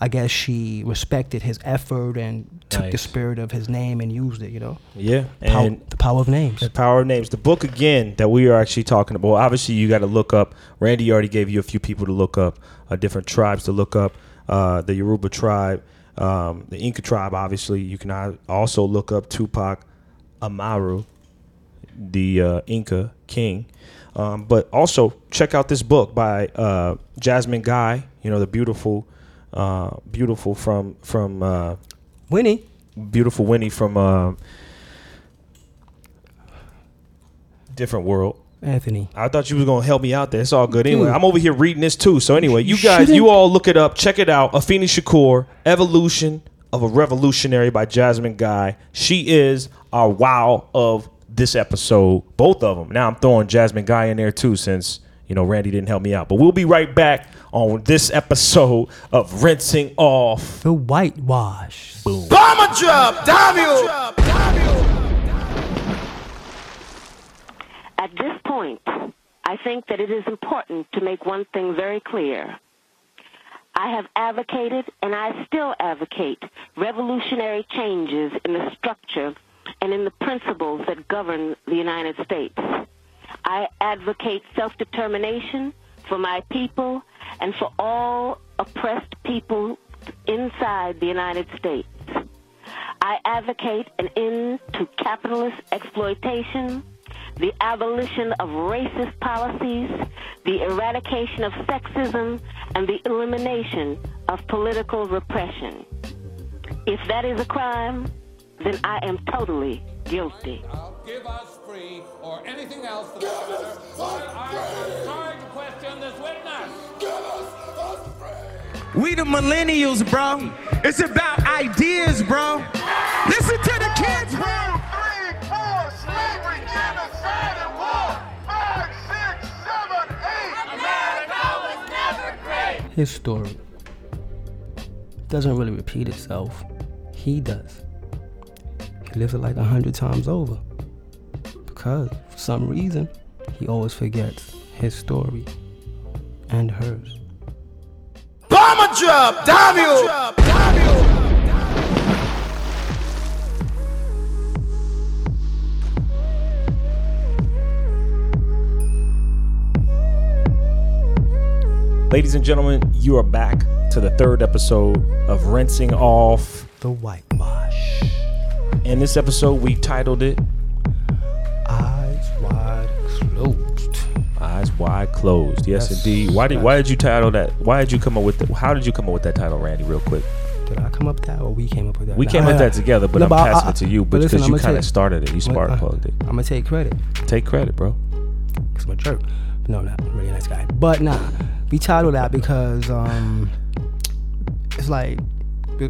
I guess she respected his effort and took the spirit of his name and used it, you know? yeah. And the power of names. the power of names. The book again that we are actually talking about. Obviously, you got to look up. Randy already gave you a few people to look up, uh, different tribes to look up. Uh, the Yoruba tribe, um, the Inca tribe. Obviously, you can also look up Tupac Amaru, the uh, Inca king. Um, but also check out this book by uh, Jasmine Guy. You know the beautiful, uh, beautiful from from uh, Winnie. beautiful Winnie from uh, different world. Anthony. I thought you was gonna help me out there. It's all good. Anyway, Dude. I'm over here reading this too. So anyway, you You guys, shouldn't- you all look it up. Check it out. Afeni Shakur, Evolution of a Revolutionary by Jasmine Guy. She is our wow of this episode. Both of them. Now I'm throwing Jasmine Guy in there too, since you know Randy didn't help me out. But we'll be right back on this episode of rinsing off. The whitewash. Bomber drop, damn you! At this point, I think that it is important to make one thing very clear. I have advocated and I still advocate revolutionary changes in the structure and in the principles that govern the United States. I advocate self-determination for my people and for all oppressed people inside the United States. I advocate an end to capitalist exploitation, the abolition of racist policies, the eradication of sexism, and the elimination of political repression. If that is a crime, then I am totally guilty. Give free or anything else for that matter. I'm sorry to question this witness. We the millennials, bro. It's about ideas, bro. Listen to the kids, bro. His story doesn't really repeat itself. He does. He lives it like a hundred times over. Because for some reason, he always forgets his story and hers. Bomber drop, damn you. Ladies and gentlemen, you are back to the third episode of Rinsing Off. The whitewash. In this episode, we titled it Eyes wide closed. Eyes Wide Closed. Yes, Yes, indeed. Why did why did you title that? Why did you come up with that? How did you come up with that title, Randy? Real quick. Did I come up with that or we came up with that? We Nah, came up with that together, but No, I'm I- passing I- it to you but because you kind of started it. You spark plugged it. I'm gonna take credit. Take credit, bro. Cause I'm a jerk. No, not really a nice guy. But nah, we titled that because um, it's like,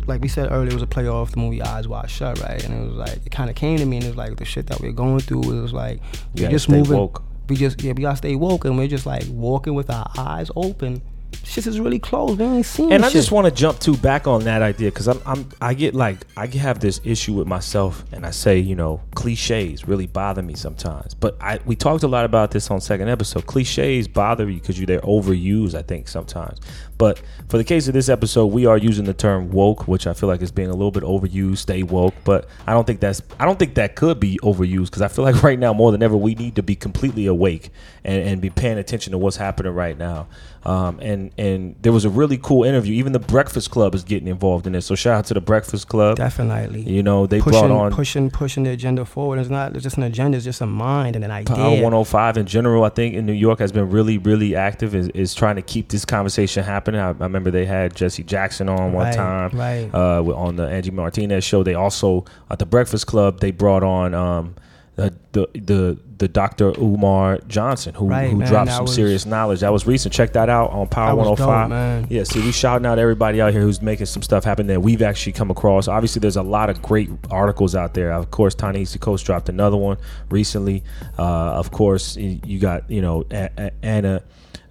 like we said earlier, it was a play off the movie Eyes Wide Shut, right? And it was like it kind of came to me, and it was like the shit that we're going through. It was like we just moving. woke. We just yeah, we gotta stay woke, and we're just like walking with our eyes open. Shit is really close. We ain't seen. And I shit. just want to jump to back on that idea because I'm, I'm I get like I have this issue with myself, and I say you know cliches really bother me sometimes. But I we talked a lot about this on second episode. Cliches bother you because you they're overused. I think sometimes. But for the case of this episode, we are using the term woke, which I feel like is being a little bit overused. Stay woke, but I don't think that's I don't think that could be overused because I feel like right now more than ever we need to be completely awake and, and be paying attention to what's happening right now. Um, and and there was a really cool interview. Even the Breakfast Club is getting involved in this. So shout out to the Breakfast Club. definitely. You know they pushing, brought on pushing, pushing the agenda forward. It's not just an agenda; it's just a mind and an idea. Power 105 in general, I think in New York has been really, really active. Is, is trying to keep this conversation happening. I, I remember they had Jesse Jackson on one Right, time, right. Uh, on the Angie Martinez show. They also at the Breakfast Club they brought on um, the, the the the Dr. Umar Johnson who, Right, who man, dropped some was- serious knowledge. That was recent. Check that out on Power 105. dope. Yeah, see, we shouting out everybody out here who's making some stuff happen that we've actually come across. Obviously, there's a lot of great articles out there. Of course, Ta-Nehisi Coates dropped another one recently. Uh, of course, you got you know A- A- Anna.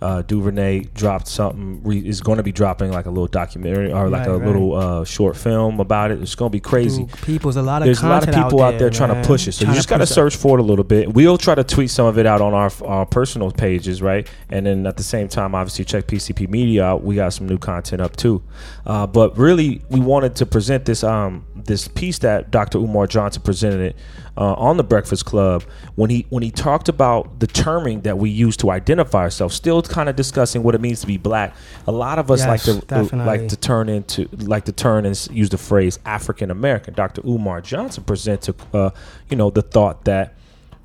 Uh, DuVernay dropped something. Re- is going to be dropping like a little documentary or like Right, a right. little uh, short film about it. It's going to be crazy. Dude, people's a lot of There's a lot of people out there, trying to push it, so Trying you just got to search for it a little bit. We'll try to tweet some of it out on our our personal pages, right? And then at the same time, obviously check PCP Media out. We got some new content up too. Uh, but really, we wanted to present this um this piece that Dr. Umar Johnson presented it uh, on the Breakfast Club when he when he talked about the terming that we use to identify ourselves. Still, kind of discussing what it means to be black. A lot of us Yes, like to definitely. like to turn into like to turn and use the phrase African American. Dr. Umar Johnson presented, uh, you know, the thought that,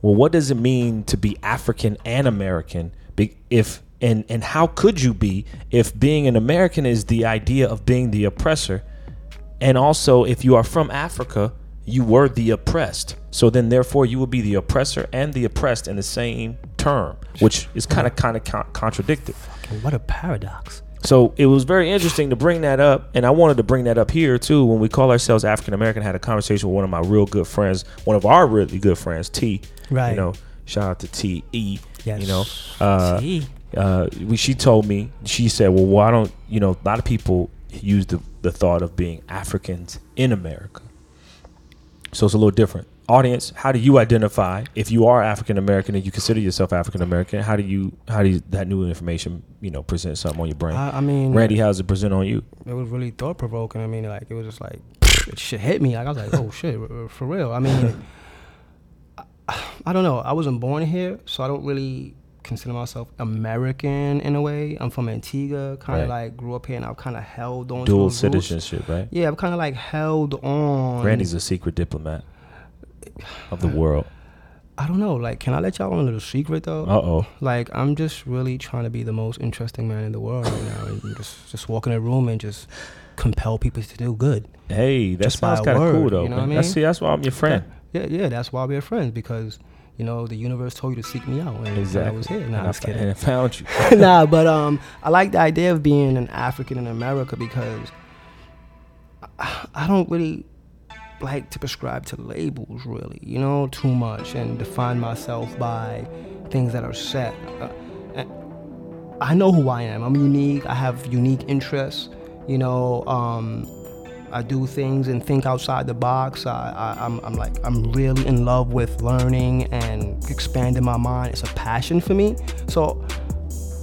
well, what does it mean to be African and American? Be- If and and how could you be if being an American is the idea of being the oppressor, and also if you are from Africa, you were the oppressed. So then, therefore, you would be the oppressor and the oppressed in the same term, which is kind of kind of con- contradicted. What a paradox. So it was very interesting to bring that up, and I wanted to bring that up here too. When we call ourselves African American, I had a conversation with one of my real good friends, one of our really good friends, T. Right. You know, shout out to T E. Yes. You know, uh, T. uh, we, she told me she said, "Well, why don't you know?" A lot of people use the the thought of being Africans in America, so it's a little different. Audience, how do you identify if you are African American and you consider yourself African American? How do you how do you, that new information you know present something on your brain? I, I mean, Randy, how's it present on you? it was really thought provoking. I mean, like it was just like it shit hit me. Like I was like, oh shit, for real. I mean, I, I don't know. I wasn't born here, so I don't really consider myself American in a way. I'm from Antigua, kind of Right. like grew up here, and I've kind of held on to Dual those roots. citizenship, right? Yeah, I've kind of like held on. Randy's a secret diplomat of the world. I don't know. Like, can I let y'all on a little secret though? Uh oh. Like, I'm just really trying to be the most interesting man in the world right now, and just just walk in a room and just compel people to do good. Hey, that Just sounds kind of cool though. you know what I man. That's- mean? see, that's why I'm your friend. Yeah, yeah. That's why we're friends because you know the universe told you to seek me out, and Exactly. I was here. And Nah, I I'm just kidding. and I found you. nah, but um, I like the idea of being an African in America because I, I don't really like to prescribe to labels, really, you know, too much and define myself by things that are set. Uh, I know who I am. I'm unique. I have unique interests. You know, um, I do things and think outside the box. I, I'm like, I'm really in love with learning and expanding my mind. It's a passion for me. So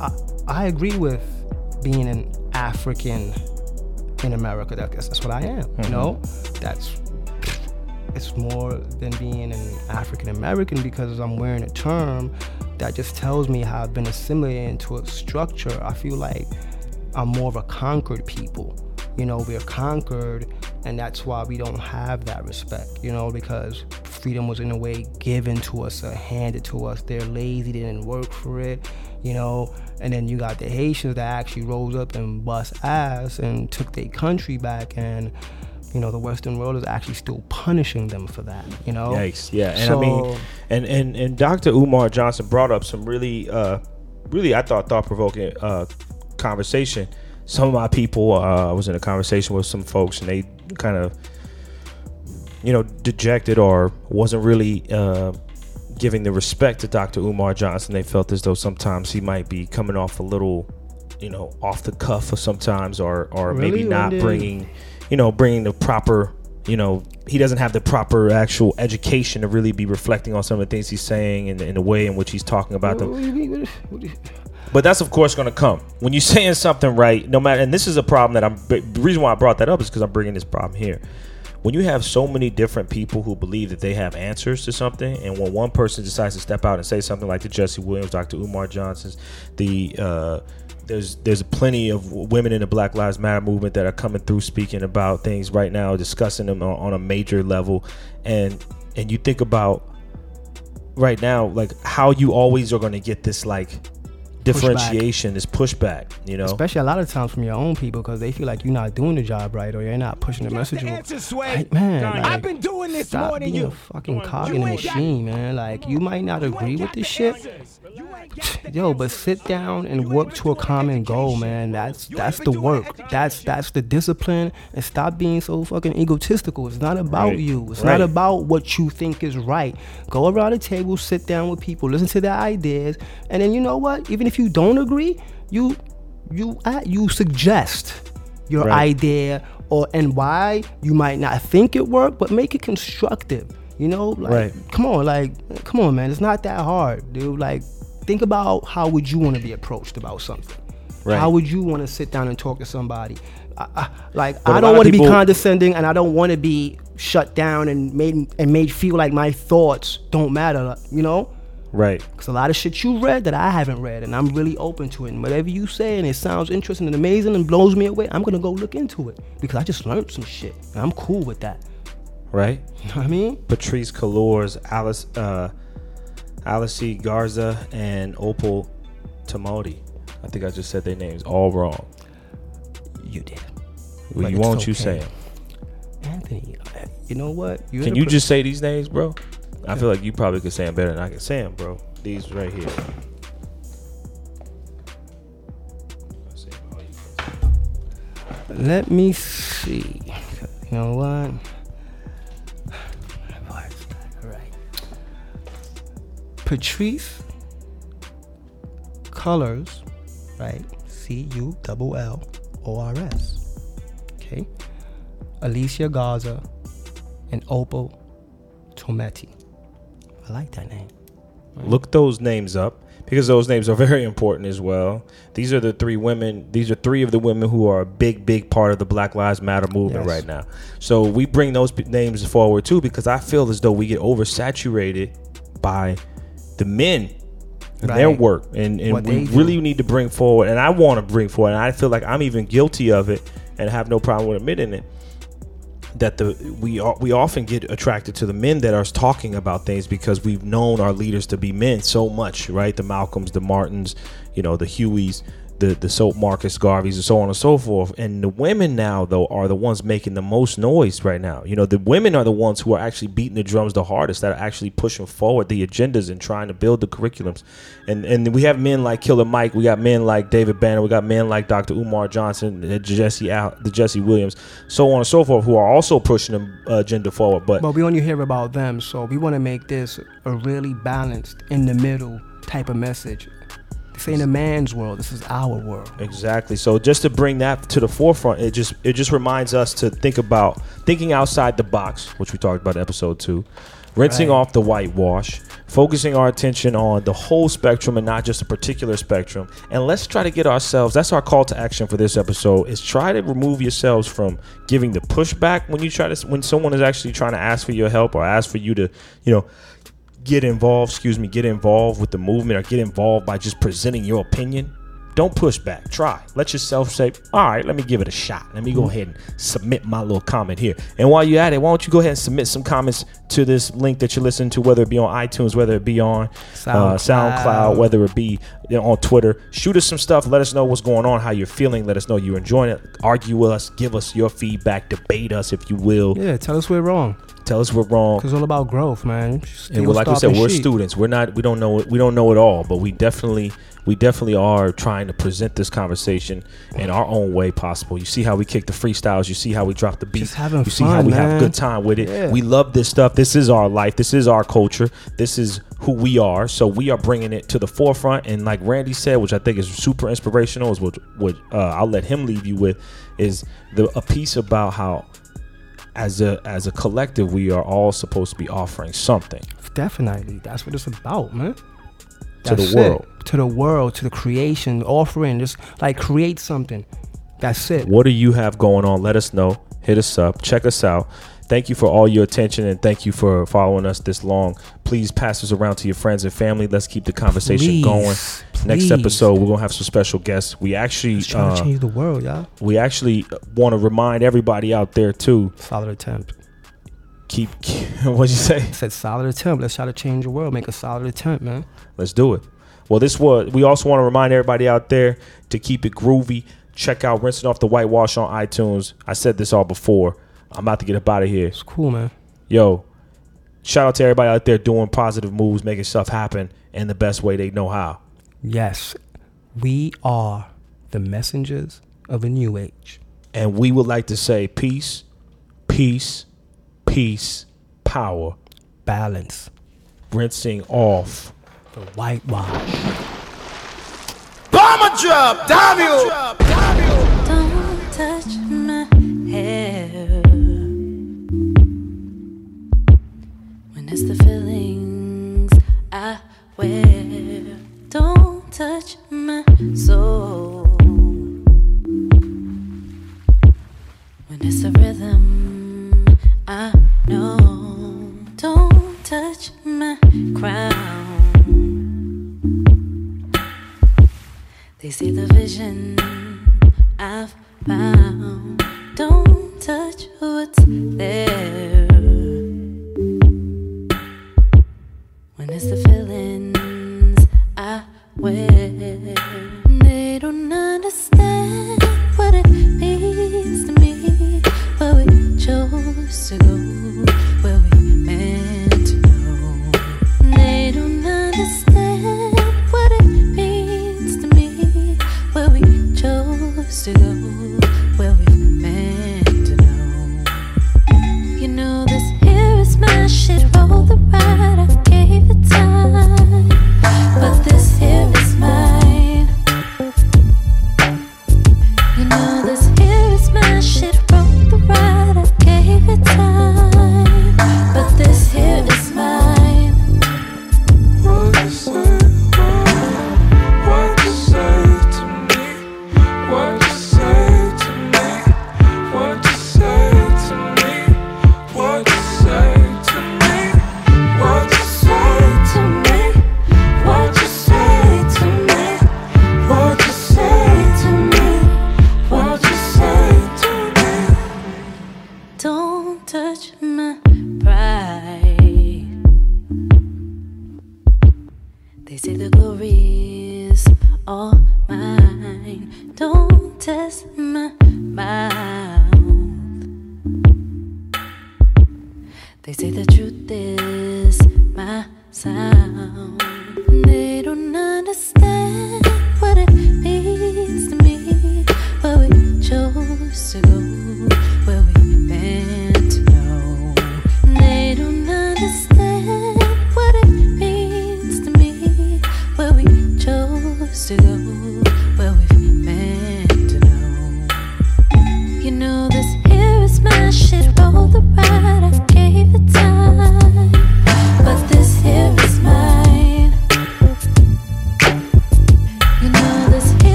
I, I agree with being an African in America. That, that's, that's what I am. You know, that's it's more than being an African American because I'm wearing a term that just tells me how I've been assimilated into a structure. I feel like I'm more of a conquered people. You know, we're conquered, and that's why we don't have that respect, you know, because freedom was in a way given to us or handed to us. They're lazy, they didn't work for it, you know. And then you got the Haitians that actually rose up and bust ass and took their country back and you know the western world is actually still punishing them for that you know Yikes! Yeah, and I mean, and and and Dr. Umar Johnson brought up some really, uh, really I thought thought provoking uh, conversation. Some of my people, uh, I was in a conversation with some folks, and they kind of, you know, dejected or wasn't really uh, giving the respect to Dr. Umar Johnson. They felt as though sometimes he might be coming off a little, you know, off the cuff, or sometimes, or or maybe Really? When not bringing, you know, bringing the proper, you know, he doesn't have the proper actual education to really be reflecting on some of the things he's saying and, and the way in which he's talking about them. What do you mean? What do- what do you- But that's of course going to come when you're saying something right. No matter, and this is a problem that I'm. The reason why I brought that up is because I'm bringing this problem here. When you have so many different people who believe that they have answers to something, and when one person decides to step out and say something like the Jesse Williams, Dr. Umar Johnson's, the uh, there's there's plenty of women in the Black Lives Matter movement that are coming through speaking about things right now, discussing them on, a major level, and and you think about right now like how you always are going to get this like differentiation, is pushback, you know. especially a lot of times from your own people because they feel like you're not doing the job right or you're not pushing the message like, man like, I've been doing this stop more than being you. a fucking cog in the machine man. like you might not agree with this shit. yo but sit down and work to a common goal man. That's that's the work. That's that's the discipline. And stop being so fucking egotistical. It's not about Right. you. It's Right. not about what you think is right. Go around the table sit down with people listen to their ideas and then you know what? Even if you don't agree you you uh, you suggest your Right. idea or and why you might not think it worked but make it constructive you know like Right. come on like come on man it's not that hard dude like think about how would you want to be approached about something Right. how would you want to sit down and talk to somebody I, I, like But i don't want to be condescending and i don't want to be shut down and made and made feel like my thoughts don't matter you know right. because a lot of shit you read that I haven't read, and I'm really open to it. And whatever you say, and it sounds interesting and amazing and blows me away, I'm gonna go look into it because I just learned some shit, and I'm cool with that. Right. You know what I mean? Patrice Kalors, Alice, uh, Alice Garza, and Opal Tamodi. I think I just said their names all wrong. You did, Well, you won't you say 'em? Anthony. You know what? You're Can you per- just say these names, bro? I feel like you probably could say them better than I can say them, bro. These right here. Let me see. You know what? Patrisse Cullors, right? C U double L O R S. Okay. Alicia Garza and Opal Tometi. I like that name. Look those names up because those names are very important as well. These are the three women. These are three of the women who are a big, big part of the Black Lives Matter movement Yes. right now. So we bring those p- names forward too because I feel as though we get oversaturated by the men and their work, and, and we really need to bring forward. And I want to bring forward, and I feel like I'm even guilty of it, and have no problem with admitting it. That the we are, we often get attracted to the men that are talking about things because we've known our leaders to be men so much, right? The Malcolms, the Martins, you know, the Hueys, the the so Marcus Garveys, and so on and so forth. And the women now, though, are the ones making the most noise right now. You know, the women are the ones who are actually beating the drums the hardest, that are actually pushing forward the agendas and trying to build the curriculums. And and we have men like Killer Mike, we got men like David Banner, we got men like Dr. Umar Johnson, the Jesse Al, the Jesse Williams, so on and so forth, who are also pushing the uh, agenda forward. But But we only hear about them, so we want to make this a really balanced, in the middle type of message. This ain't a man's world. This is our world. Exactly. So just to bring that to the forefront, it just it just reminds us to think about thinking outside the box, which we talked about in episode two, rinsing Right. off the whitewash, focusing our attention on the whole spectrum and not just a particular spectrum. And let's try to get ourselves. That's our call to action for this episode. Is try to remove yourselves from giving the pushback when you try to when someone is actually trying to ask for your help or ask for you to, you know, get involved, excuse me, get involved with the movement or get involved by just presenting your opinion, don't push back. Try. Let yourself say, all right, let me give it a shot. Let me go ahead and submit my little comment here. And while you're at it, why don't you go ahead and submit some comments to this link that you're listening to, whether it be on iTunes, whether it be on uh, SoundCloud. SoundCloud, whether it be you know, on Twitter. Shoot us some stuff. Let us know what's going on, how you're feeling. Let us know you're enjoying it. Argue with us. Give us your feedback. Debate us if you will. Yeah, tell us we're wrong. Tell us we're wrong. It's all about growth, man. and we're, like we said, we're students. We're not. We don't know. We don't know it all, but we definitely, we definitely are trying to present this conversation in our own way possible. You see how we kick the freestyles. You see how we drop the beat. Just having you see how fun, we have a good time with it. Yeah. We love this stuff. This is our life. This is our culture. This is who we are. So we are bringing it to the forefront. And like Randy said, which I think is super inspirational, is what what uh, I'll let him leave you with, is the a piece about how. As a as a collective, we are all supposed to be offering something. Definitely, that's what it's about, man. To the That's it. world. to the world, to the creation, offering. Just like create something. That's it. What do you have going on? Let us know. Hit us up. Check us out. Thank you for all your attention and thank you for following us this long. Please pass us around to your friends and family. Let's keep the conversation Please, going. Next episode, we're gonna have some special guests. We actually, Just trying uh, to change the world, y'all. we actually want to remind everybody out there too. Solid attempt. Keep. What'd you say? I said solid attempt. Let's try to change the world. Make a solid attempt, man. Let's do it. Well, this was. We also want to remind everybody out there to keep it groovy. Check out rinsing off the whitewash on iTunes. I said this all before. I'm about to get up out of here. It's cool, man. Yo, shout out to everybody out there doing positive moves, making stuff happen in the best way they know how. Yes, we are the messengers of a new age. And we would like to say peace, peace, peace, power, Balance. rinsing off. The whitewash. Bomber drop, W. Don't touch my hair it's the feelings I wear. Don't touch my soul when it's a rhythm I know. Don't touch my crown. They see the vision I've found. Don't touch what's there. It's the feelings I wear, they don't understand what it means to me. Where we chose to go,